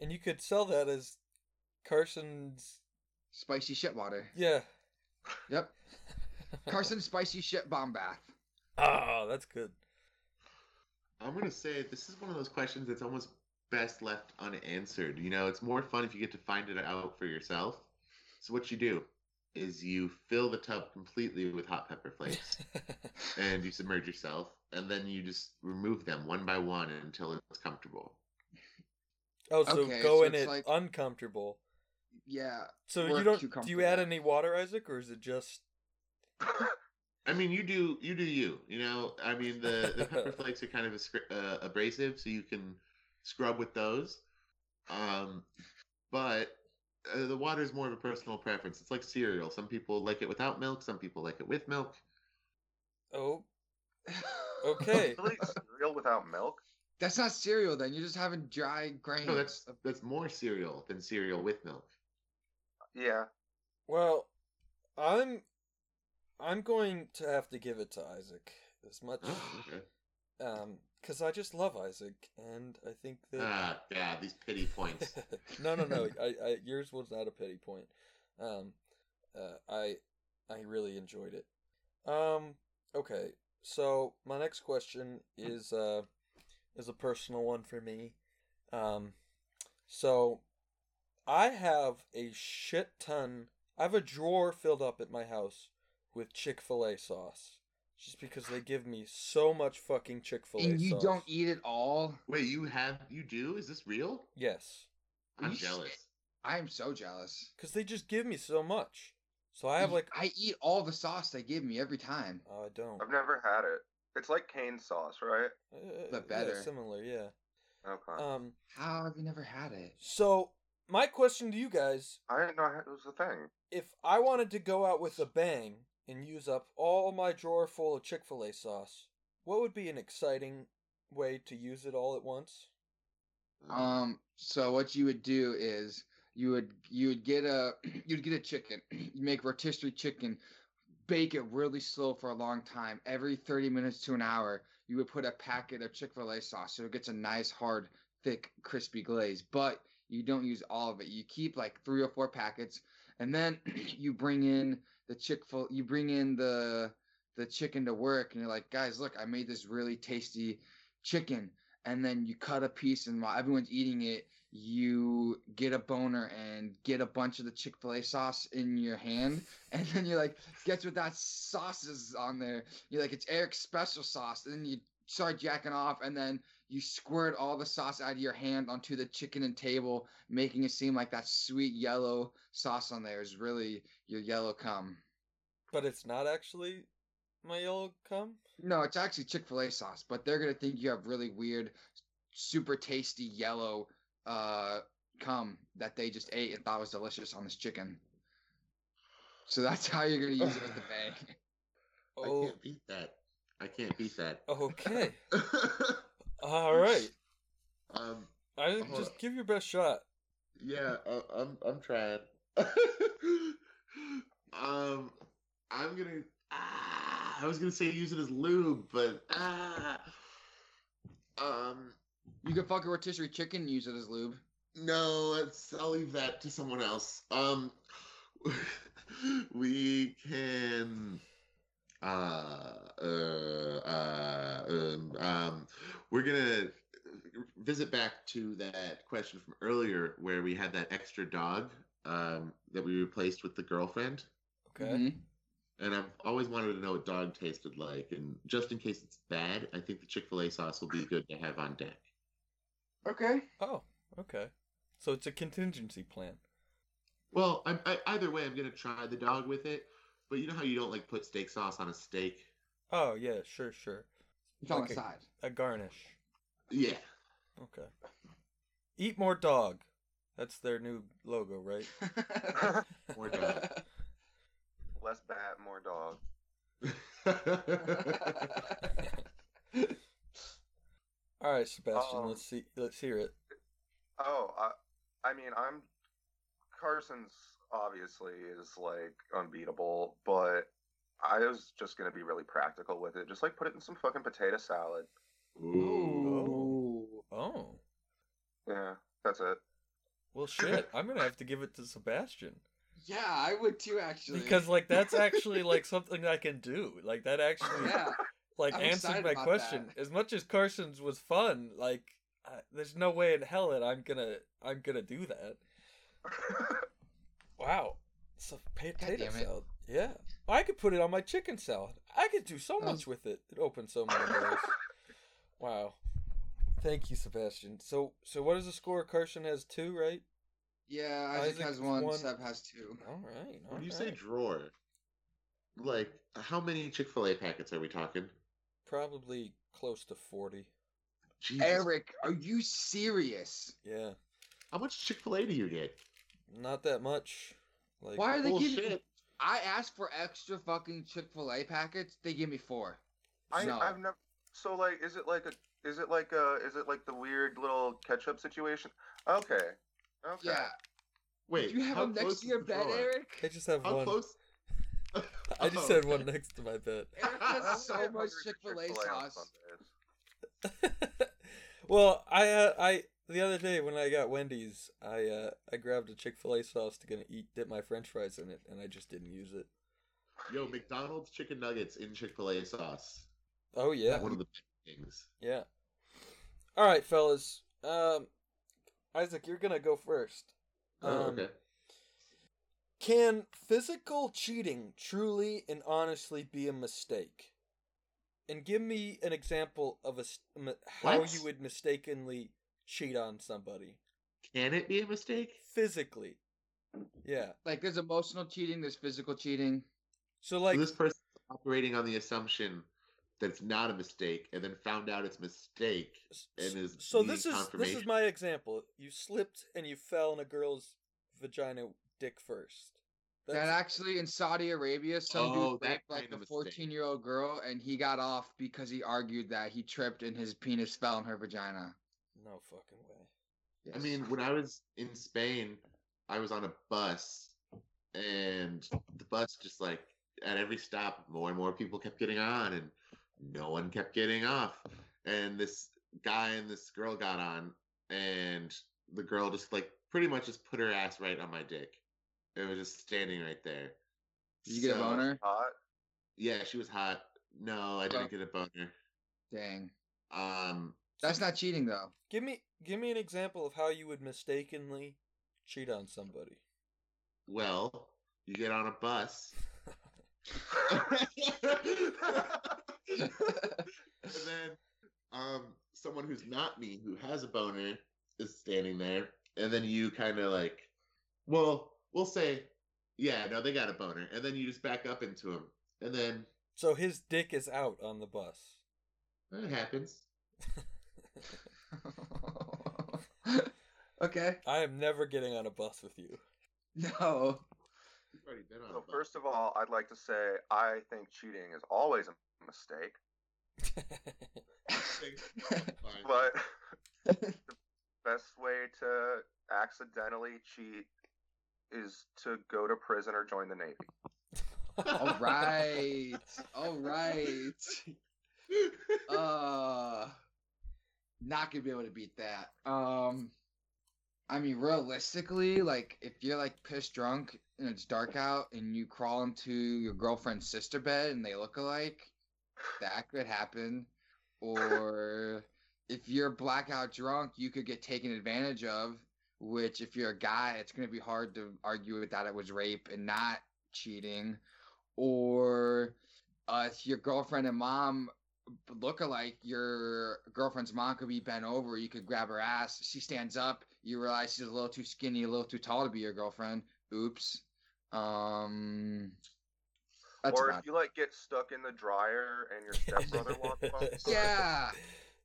And you could sell that as Carson's. Spicy shit water. Yeah. Yep. Carson's spicy shit bomb bath. Oh, that's good. I'm gonna say this is one of those questions that's almost best left unanswered. You know, it's more fun if you get to find it out for yourself. So what you do is you fill the tub completely with hot pepper flakes and you submerge yourself and then you just remove them one by one until it's comfortable. oh, so Okay, go so in it like- uncomfortable. Yeah. So you don't. Do you add any water, Isaac, or is it just? I mean, you do you do you. You know, I mean the the pepper flakes are kind of ascri- uh, abrasive, so you can scrub with those. Um, but uh, the water is more of a personal preference. It's like cereal. Some people like it without milk. Some people like it with milk. Oh, okay. really cereal without milk? That's not cereal then. You're just having dry grains. No, that's that's more cereal than cereal with milk. Yeah. Well, I'm. I'm going to have to give it to Isaac as much, Oh, okay. um, because I just love Isaac, and I think that. Ah, yeah, these pity points. no, no, no. I, I, yours was not a pity point. Um, uh, I, I really enjoyed it. Um, okay. So my next question is uh, is a personal one for me. Um, so I have a shit ton. I have a drawer filled up at my house with Chick Fil A sauce, just because they give me so much fucking Chick Fil A. and you sauce. don't eat it all. Wait, you have you do? Is this real? Yes. I'm jealous. I am so jealous. Because they just give me so much. So I have like. I eat all the sauce they give me every time. Oh, I don't. I've never had it. It's like cane sauce, right? Uh, But yeah, better. similar, yeah. Okay. Um. How have you never had it? So my question to you guys: I didn't know it was a thing. If I wanted to go out with a bang and use up all my drawer full of Chick Fil A sauce, what would be an exciting way to use it all at once? Um. So what you would do is you would you would get a you'd get a chicken. You make rotisserie chicken, bake it really slow for a long time. Every thirty minutes to an hour, you would put a packet of Chick Fil A sauce, so it gets a nice hard, thick, crispy glaze. But you don't use all of it. You keep like three or four packets, and then you bring in the Chick Fil. You bring in the the chicken to work, and you're like, guys, look, I made this really tasty chicken. And then you cut a piece and while everyone's eating it you get a boner and get a bunch of the chick-fil-a sauce in your hand. And then you're like guess what that sauce is on there? You're like it's eric's special sauce. And then you start jacking off and then you squirt all the sauce out of your hand onto the chicken and table making it seem like that sweet yellow sauce on there is really your yellow cum But it's not actually my yellow cum? No, it's actually Chick Fil A sauce, but they're gonna think you have really weird, super tasty yellow uh cum that they just ate and thought was delicious on this chicken. So that's how you're gonna use it with the bang. I Oh, can't beat that. I can't beat that. okay. All right. um, I just on. give your best shot. yeah, uh, I'm I'm trying. um, I'm gonna. Ah, I was gonna say use it as lube, but ah, um, You can fuck a rotisserie chicken and use it as lube. no, it's, I'll leave that to someone else. Um, we can. Uh, uh, uh, um, um, we're gonna visit back to that question from earlier where we had that extra dog um, that we replaced with the girlfriend. Okay. Mhm. And I've always wanted to know what dog tasted like. And just in case it's bad, I think the Chick fil A sauce will be good to have on deck. Okay. Oh, okay. So it's a contingency plan. Well, I, I, either way, I'm going to try the dog with it. But you know how you don't like put steak sauce on a steak? Oh yeah, sure, sure. It's on Okay. the side. A garnish. Yeah. Okay. Eat more dog. That's their new logo, right? More dog. Less bat, more dog. All right, Sebastian. Um, let's see. Let's hear it. Oh, I, I mean, I'm Carson's obviously is like unbeatable, but I was just gonna be really practical with it. Just like put it in some fucking potato salad. Ooh. Oh, Yeah, that's it. well, shit. I'm gonna have to give it to Sebastian Yeah, I would too actually. because, like, that's actually like something I can do. Like that actually, yeah, like, I'm answered my question. that. As much as Carson's was fun, like, uh, there's no way in hell that I'm gonna, I'm gonna do that. Wow. So potato salad. Yeah. I could put it on my chicken salad. I could do so Um, much with it. It opens so many doors. wow. Thank you, Sebastian. So so what is the score? Carson has two, right? yeah. Isaac, Isaac has has one, one. Seb has two. All right. all When you say drawer, like, how many Chick fil A packets are we talking? probably close to forty. Jesus. Eric, are you serious? Yeah. How much Chick fil A do you get? Not that much. Like Why are they giving? Bullshit. I asked for extra fucking Chick Fil A packets. They give me four. I, No. I've never. So like, is it like a? Is it like a? Is it like the weird little ketchup situation? Okay. Okay. Yeah. Wait, Do you have how them next to your bed, drawer? Eric? I just have How one. close? I just Oh, had one next to my bed. Eric has so getting much Chick Fil A sauce. Well, I uh, I the other day when I got Wendy's, I uh, I grabbed a Chick Fil A sauce to gonna eat dip my French fries in it, and I just didn't use it. Yo, McDonald's chicken nuggets in Chick fil A sauce. Oh yeah, One of the things. yeah. All right, fellas. Um, Isaac, you're gonna go first. Oh, Um, okay. Can physical cheating truly and honestly be a mistake? And give me an example of a how What? you would mistakenly cheat on somebody Can it be a mistake? physically. Yeah. Like there's emotional cheating, there's physical cheating. So like so this person operating on the assumption that it's not a mistake and then found out it's a mistake and is so this is this is my example. You slipped and you fell in a girl's vagina dick first. That actually in Saudi Arabia, some Oh, dude raped like kind a 14 year old girl, and he got off because he argued that he tripped and his penis fell in her vagina. No fucking way. I mean, when I was in Spain, I was on a bus, and the bus just like at every stop, more and more people kept getting on, and no one kept getting off. And this guy and this girl got on, and the girl just like pretty much just put her ass right on my dick. It was just standing right there. Did you get a boner? Hot. Yeah, she was hot. No, I didn't Oh. get a boner. Dang, Um, that's not cheating though. Give me give me an example of how you would mistakenly cheat on somebody. well, you get on a bus. and then um someone who's not me who has a boner is standing there and then you kind of like well we'll say yeah no they got a boner and then you just back up into him and then So his dick is out on the bus. That happens. okay. I am never getting on a bus with you. No. You've already been on a So bus. first of all, I'd like to say I think cheating is always a mistake, but the best way to accidentally cheat is to go to prison or join the navy. All right. All right. Uh not gonna be able to beat that. Um I mean realistically, like if you're like pissed drunk and it's dark out and you crawl into your girlfriend's sister bed and they look alike, that could happen. Or if you're blackout drunk, you could get taken advantage of, which if you're a guy, it's gonna be hard to argue with that it was rape and not cheating. Or uh, if your girlfriend and mom look alike, your girlfriend's mom could be bent over. You could grab her ass. She stands up. You realize she's a little too skinny, a little too tall to be your girlfriend. Oops. Um. That's or about if you like get stuck in the dryer and your stepbrother walks by. Yeah.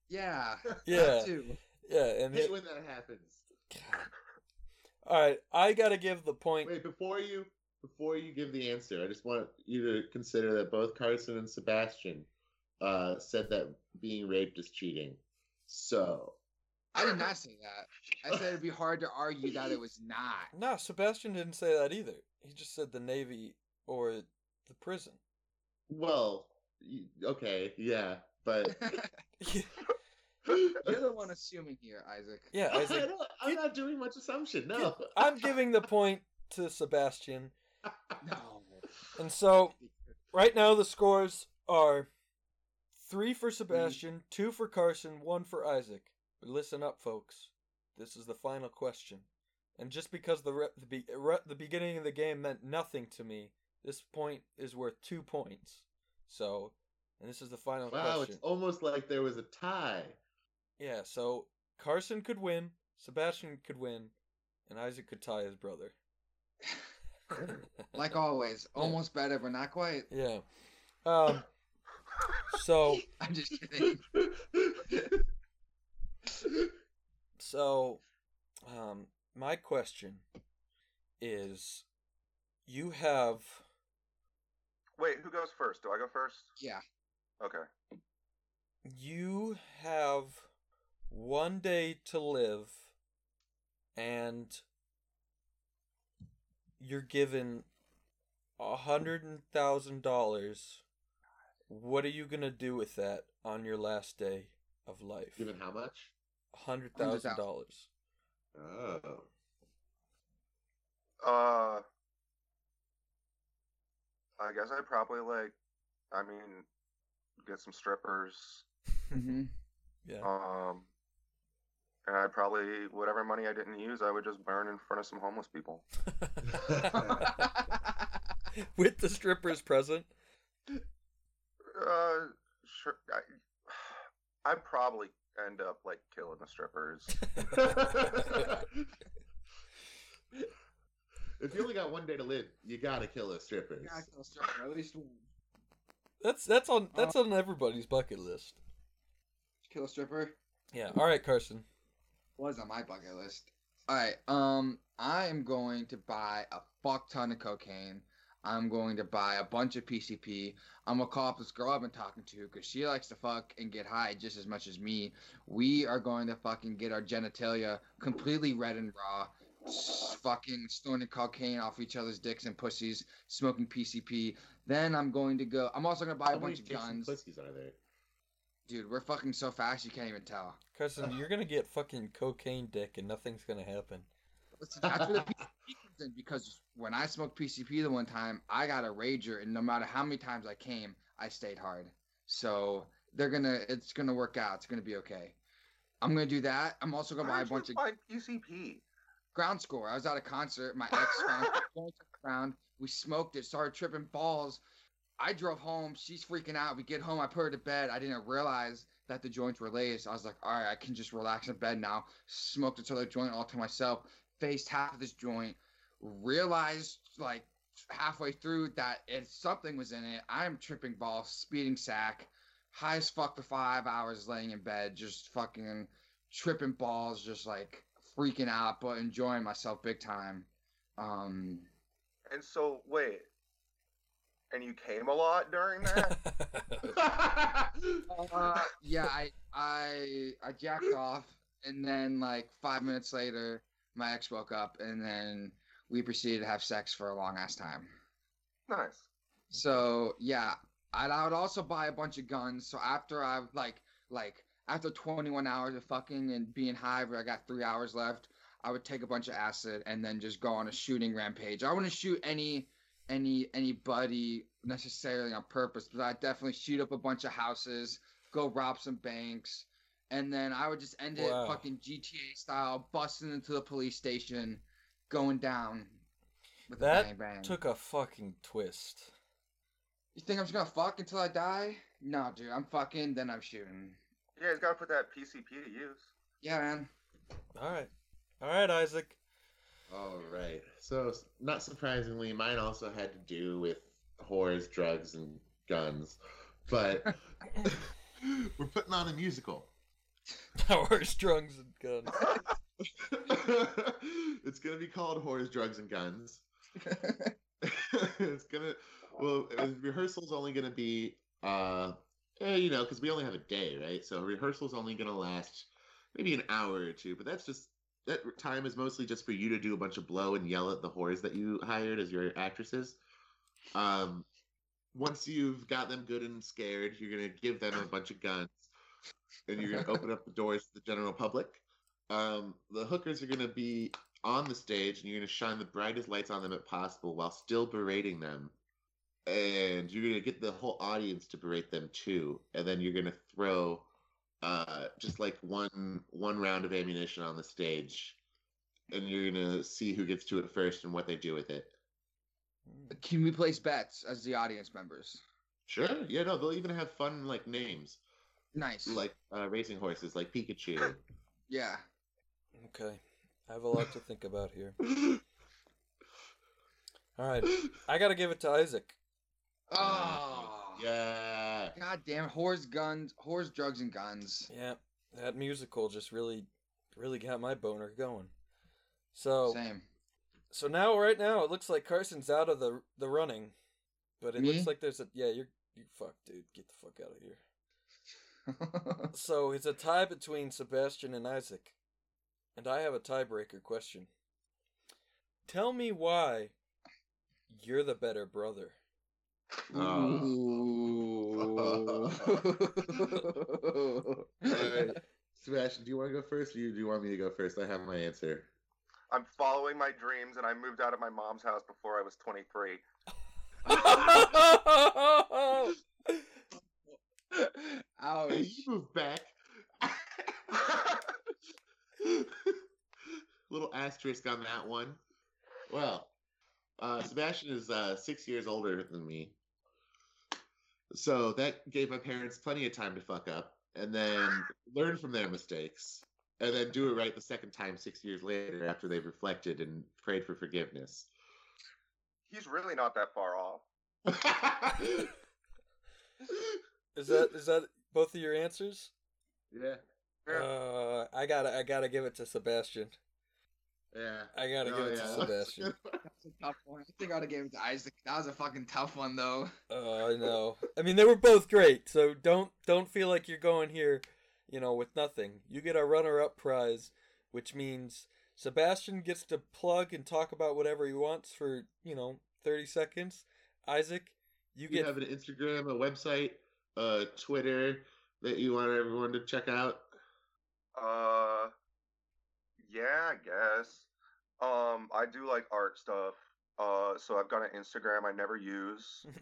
Yeah. Yeah. That too. Yeah, and hate it, when that happens. all right, I gotta give the point. Wait, before you before you give the answer, I just want you to consider that both Carson and Sebastian uh, said that being raped is cheating. So I did not say that. I said it'd be hard to argue that it was not. No, Sebastian didn't say that either. He just said the Navy or the prison. well, okay, yeah, but You're the one assuming here, Isaac. yeah, I Isaac. don't, I'm not doing much assumption. No, I'm giving the point to Sebastian. No. And so, right now the scores are three for Sebastian, two for Carson, one for Isaac. But listen up, folks. This is the final question. And just because the re- the, be- re- the beginning of the game meant nothing to me, this point is worth two points. So, and this is the final wow, question. it's almost like there was a tie. Yeah, so Carson could win, Sebastian could win, and Isaac could tie his brother. Like always, almost better, but not quite. yeah. Um. So I'm just kidding. so, um, my question is, you have Wait, who goes first? Do I go first? Yeah. Okay. you have one day to live, and you're given a hundred thousand dollars. What are you gonna do with that on your last day of life? Given how much? hundred thousand dollars. Oh, Uh, I guess I'd probably like, I mean, get some strippers. hmm Yeah. Um, and I'd probably whatever money I didn't use, I would just burn in front of some homeless people. With the strippers present. Uh, sure. I, I'd probably end up like killing the strippers. if you only got one day to live, you gotta kill those strippers. Yeah, kill a stripper, At least That's that's on that's on everybody's bucket list. kill a stripper Yeah. All right, Carson. was on my bucket list. All right. Um, I am going to buy a fuck ton of cocaine. I'm going to buy a bunch of PCP. I'm gonna call up this girl I've been talking to because she likes to fuck and get high just as much as me. We are going to fucking get our genitalia completely red and raw, fucking snorting cocaine off each other's dicks and pussies, smoking PCP. Then I'm going to go. I'm also gonna buy How a bunch of guns, pussies are there? dude. We're fucking so fast you can't even tell. Carson, you're gonna get fucking cocaine dick and nothing's gonna happen. Listen, that's where the PCP comes in because when I smoked PCP the one time, I got a rager, and no matter how many times I came, I stayed hard. So they're gonna, it's gonna work out. It's gonna be okay. I'm gonna do that. I'm also gonna buy a bunch of PCP. ground score. I was at a concert. My ex found ground. We smoked it. Started tripping balls. I drove home. She's freaking out. We get home. I put her to bed. I didn't realize that the joints were laced. I was like, all right, I can just relax in bed now. Smoked another joint all to myself. Faced half of this joint. Realized like halfway through that if something was in it, I'm tripping balls, speeding sack, high as fuck for five hours laying in bed, just fucking tripping balls, just like freaking out, but enjoying myself big time. Um, And so, wait. And you came a lot during that? uh, yeah, I I I jacked off, and then like five minutes later, my ex woke up, and then we proceeded to have sex for a long ass time. nice. So yeah, and I would also buy a bunch of guns. So after I've like like after 21 hours of fucking and being high, where I got three hours left, I would take a bunch of acid and then just go on a shooting rampage. I wouldn't shoot any any anybody necessarily on purpose, but I definitely shoot up a bunch of houses, go rob some banks, and then I would just end it Wow. fucking GTA style, busting into the police station, going down with a That bang bang. Took a fucking twist. You think I'm just gonna fuck until I die? No, dude. I'm fucking, then I'm shooting. Yeah, he's got to put that PCP to use. Yeah, man. All right, all right, Isaac. All right. So, not surprisingly, mine also had to do with whores, drugs, and guns. But we're putting on a musical. Horse, drugs, and guns. it's gonna be called Whores, Drugs, and Guns. it's gonna well, rehearsal's only gonna be uh, eh, you know, because we only have a day, right? So rehearsal's only gonna last maybe an hour or two, but that's just that time is mostly just for you to do a bunch of blow and yell at the whores that you hired as your actresses. Um, once you've got them good and scared, you're gonna give them a bunch of guns, and you're gonna open up the doors to the general public. Um, the hookers are gonna be on the stage, and you're gonna shine the brightest lights on them at possible while still berating them. And you're gonna get the whole audience to berate them too, and then you're gonna throw uh, just like one one round of ammunition on the stage, and you're gonna see who gets to it first and what they do with it. Can we place bets as the audience members? Sure. Yeah, no, they'll even have fun like names, Nice. like uh, racing horses, like Pikachu. yeah. Okay, I have a lot to think about here. All right, I gotta give it to Isaac. Oh. yeah. God damn. Whores, guns, whores, drugs, and guns. Yeah, that musical just really, really got my boner going. So, Same. so now, right now, it looks like Carson's out of the the running, but it Me? looks like there's a yeah. You're you fuck, dude. Get the fuck out of here. So it's a tie between Sebastian and Isaac, and I have a tiebreaker question. Tell me why you're the better brother. Ooh. Alright. Sebastian, do you want to go first, or you- do you want me to go first? I have my answer. I'm following my dreams, and I moved out of my mom's house before I was 23. Ouch. Hey, you move back. Little asterisk on that one. Well, uh, Sebastian is uh, six years older than me. So that gave my parents plenty of time to fuck up and then learn from their mistakes and then do it right the second time six years later after they've reflected and prayed for forgiveness. He's really not that far off. Is that is that both of your answers? yeah. Yeah. Uh, I gotta I gotta give it to Sebastian. Yeah. I gotta give it to Sebastian. That's a tough one. I think I would have given it to Isaac. That was a fucking tough one, though. Uh, I know. I mean, they were both great, so don't don't feel like you're going here, you know, with nothing. You get a runner-up prize, which means Sebastian gets to plug and talk about whatever he wants for you know thirty seconds. Isaac, you You get have an Instagram, a website, a Twitter that you want everyone to check out. Uh, yeah, I guess. Um, I do like art stuff. Uh, so I've got an Instagram I never use.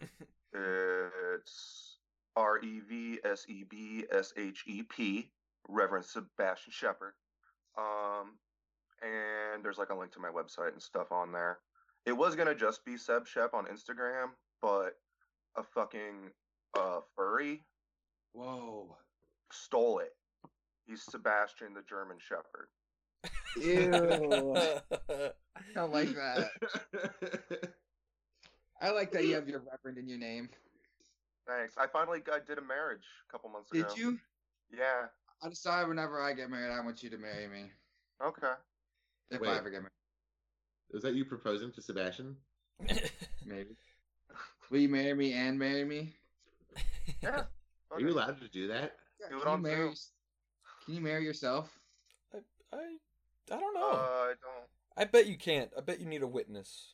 It's R E V S E B S H E P, Reverend Sebastian Shepherd. Um, and there's like a link to my website and stuff on there. It was gonna just be Seb Shep on Instagram, but a fucking uh furry Whoa. stole it. He's Sebastian the German Shepherd. Ew. I don't like that. I like that you have your reverend in your name. Thanks. I finally got, did a marriage a couple months ago. Did you? Yeah. I decide whenever I get married, I want you to marry me. Okay. If Wait. I ever get married, Was that you proposing to Sebastian? maybe. Will you marry me and marry me? Yeah. Are you allowed to do that? Do it on marry? Zoom. Can you marry yourself? I, I, I don't Uh, know. I don't. I bet you can't. I bet you need a witness.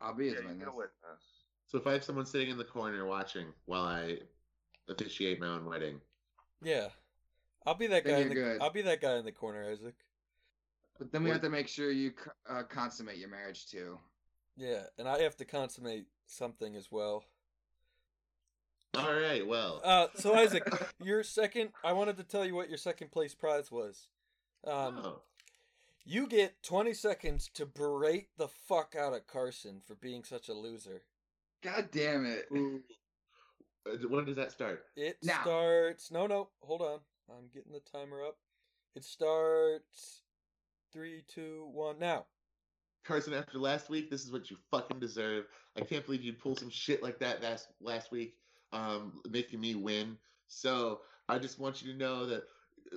I'll be his Yeah, you witness. get a witness. So if I have someone sitting in the corner watching while I officiate my own wedding, Yeah, I'll be that Then guy. In the, you're good. I'll be that guy in the corner, Isaac. But then we What- have to make sure you uh, consummate your marriage too. Yeah, and I have to consummate something as well. All right. Well, Uh, so Isaac, your second. I wanted to tell you what your second place prize was. Um, oh, you get 20 seconds to berate the fuck out of Carson for being such a loser. God damn it! Ooh. Uh, when does that start? It Now. starts. No, no, hold on. I'm getting the timer up. It starts. Three, two, one, now. Carson, after last week, this is what you fucking deserve. I can't believe you pulled some shit like that last last week, um, making me win. So I just want you to know that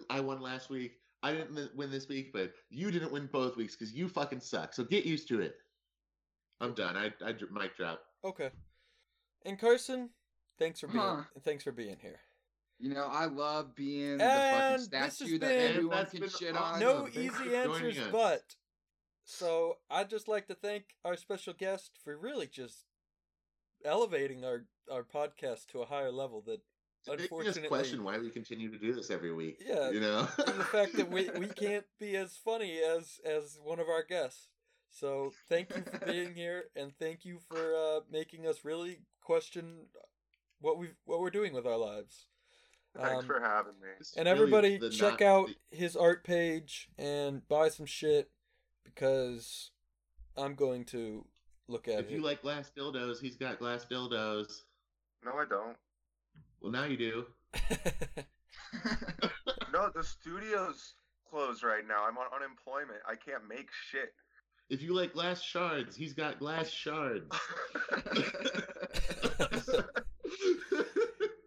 I won last week. I didn't win this week, but you didn't win both weeks because you fucking suck. So get used to it. I'm done. I I mic drop. Okay. And Carson, thanks for being Huh. thanks for being here. You know I love being the fucking this has statue that been- everyone That's can been shit awesome. on. no thanks easy answers, but so I'd just like to thank our special guest for really just elevating our our podcast to a higher level that It's making us unfortunately question why we continue to do this every week. Yeah, you know, the fact that we, we can't be as funny as as one of our guests. So thank you for being here, and thank you for uh, making us really question what we what we're doing with our lives. Thanks Um, for having me. And everybody, the check not- out his art page and buy some shit because I'm going to look at If it. you like glass dildos, he's got glass dildos. No, I don't. Well, now you do. No, the studio's closed right now. I'm on unemployment. I can't make shit. If you like glass shards, he's got glass shards.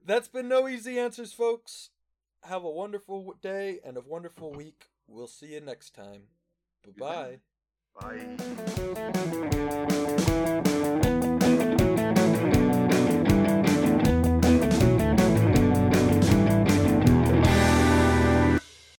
That's been no easy answers, folks. Have a wonderful day and a wonderful week. We'll see you next time. Bye bye. Bye.